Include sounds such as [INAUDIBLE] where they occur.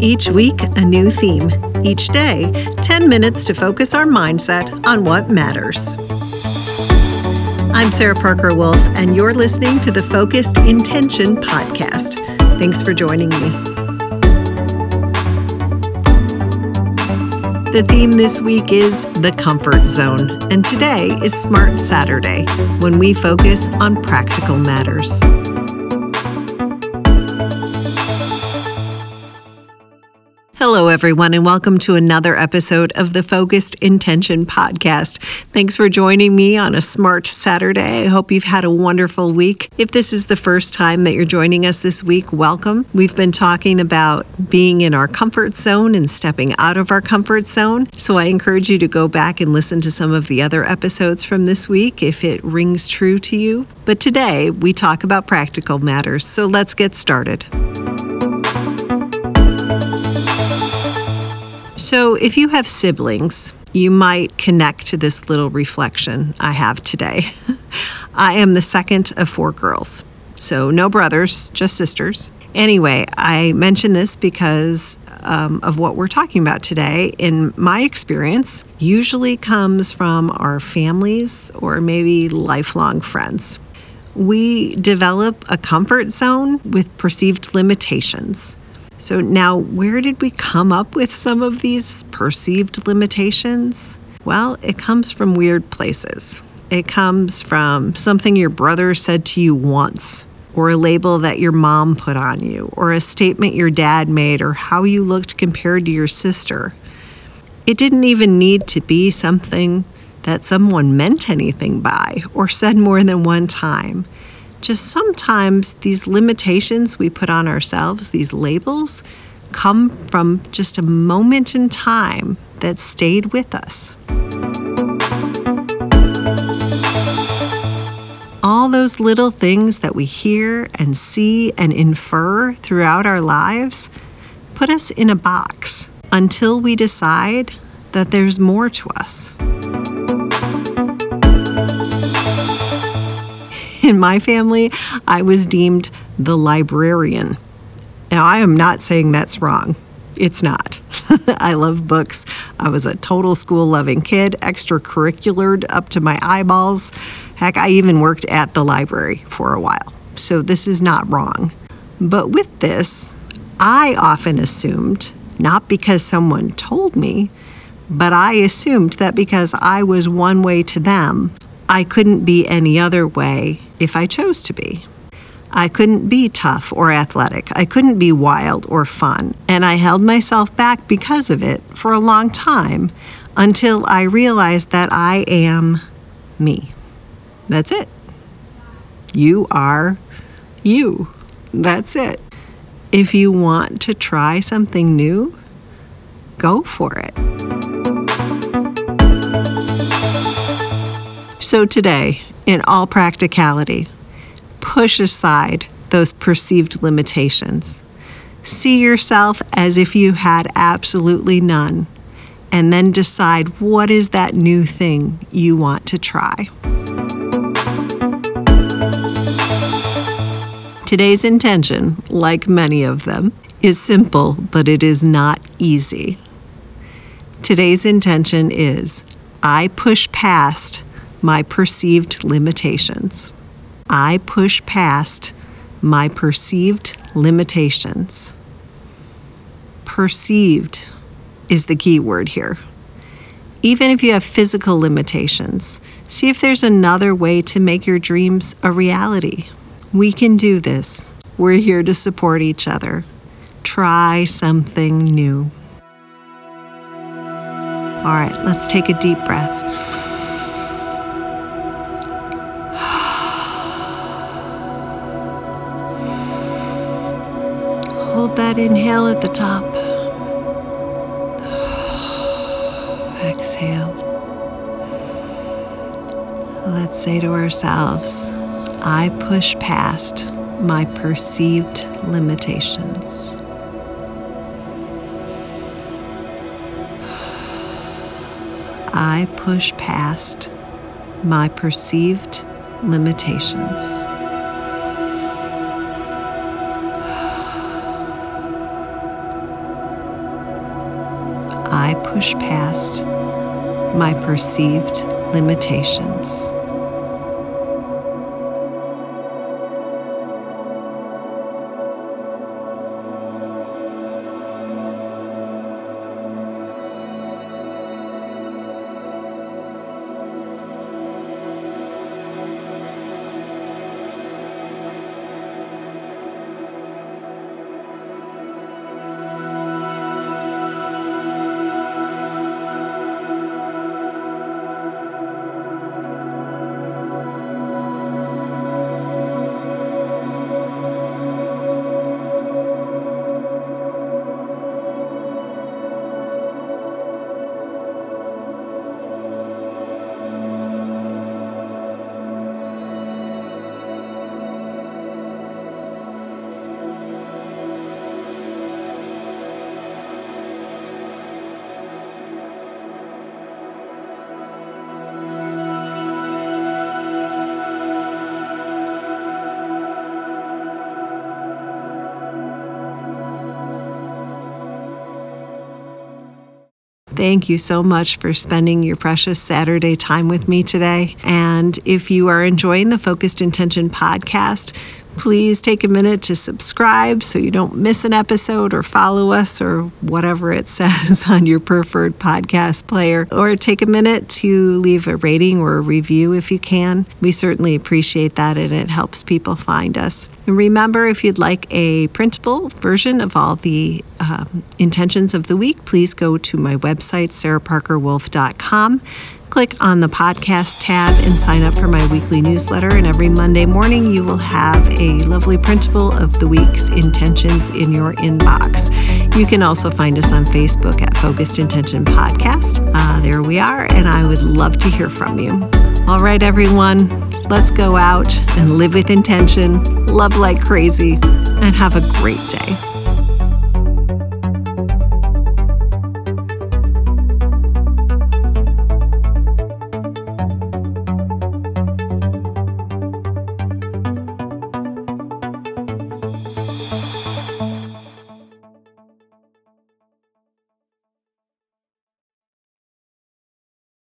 Each week, a new theme. Each day, 10 minutes to focus our mindset on what matters. I'm Sarah Parker Wolf, and you're listening to the Focused Intention Podcast. Thanks for joining me. The theme this week is the comfort zone, and today is Smart Saturday, when we focus on practical matters. Everyone, and welcome to another episode of the Focused Intention Podcast. Thanks for joining me on a smart Saturday. I hope you've had a wonderful week. If this is the first time that you're joining us this week, welcome. We've been talking about being in our comfort zone and stepping out of our comfort zone. So I encourage you to go back and listen to some of the other episodes from this week if it rings true to you. But today we talk about practical matters. So let's get started. So, if you have siblings, you might connect to this little reflection I have today. [LAUGHS] I am the second of four girls, so no brothers, just sisters. Anyway, I mention this because um, of what we're talking about today, in my experience, usually comes from our families or maybe lifelong friends. We develop a comfort zone with perceived limitations. So, now where did we come up with some of these perceived limitations? Well, it comes from weird places. It comes from something your brother said to you once, or a label that your mom put on you, or a statement your dad made, or how you looked compared to your sister. It didn't even need to be something that someone meant anything by or said more than one time just sometimes these limitations we put on ourselves, these labels, come from just a moment in time that stayed with us. All those little things that we hear and see and infer throughout our lives put us in a box until we decide that there's more to us. In my family, I was deemed the librarian. Now, I am not saying that's wrong. It's not. [LAUGHS] I love books. I was a total school loving kid, extracurricular up to my eyeballs. Heck, I even worked at the library for a while. So this is not wrong. But with this, I often assumed, not because someone told me, but I assumed that because I was one way to them, I couldn't be any other way if I chose to be. I couldn't be tough or athletic. I couldn't be wild or fun. And I held myself back because of it for a long time until I realized that I am me. That's it. You are you. That's it. If you want to try something new, go for it. So today, in all practicality, push aside those perceived limitations. See yourself as if you had absolutely none, and then decide what is that new thing you want to try. Today's intention, like many of them, is simple, but it is not easy. Today's intention is I push past my perceived limitations. I push past my perceived limitations. Perceived is the key word here. Even if you have physical limitations, see if there's another way to make your dreams a reality. We can do this. We're here to support each other. Try something new. All right, let's take a deep breath. That inhale at the top. Exhale. Let's say to ourselves, I push past my perceived limitations. I push past my perceived limitations. I push past my perceived limitations. Thank you so much for spending your precious Saturday time with me today. And if you are enjoying the Focused Intention podcast, please take a minute to subscribe so you don't miss an episode or follow us or whatever it [LAUGHS] says on your preferred podcast player. Or take a minute to leave a rating or a review if you can. We certainly appreciate that and it helps people find us. And remember, if you'd like a printable version of all the um, intentions of the week, please go to my website, sarahparkerwolf.com click on the podcast tab and sign up for my weekly newsletter. And every Monday morning, you will have a lovely printable of the week's intentions in your inbox. You can also find us on Facebook at Focused Intention Podcast. Uh, there we are, and I would love to hear from you. All right, everyone, let's go out and live with intention, love like crazy, and have a great day.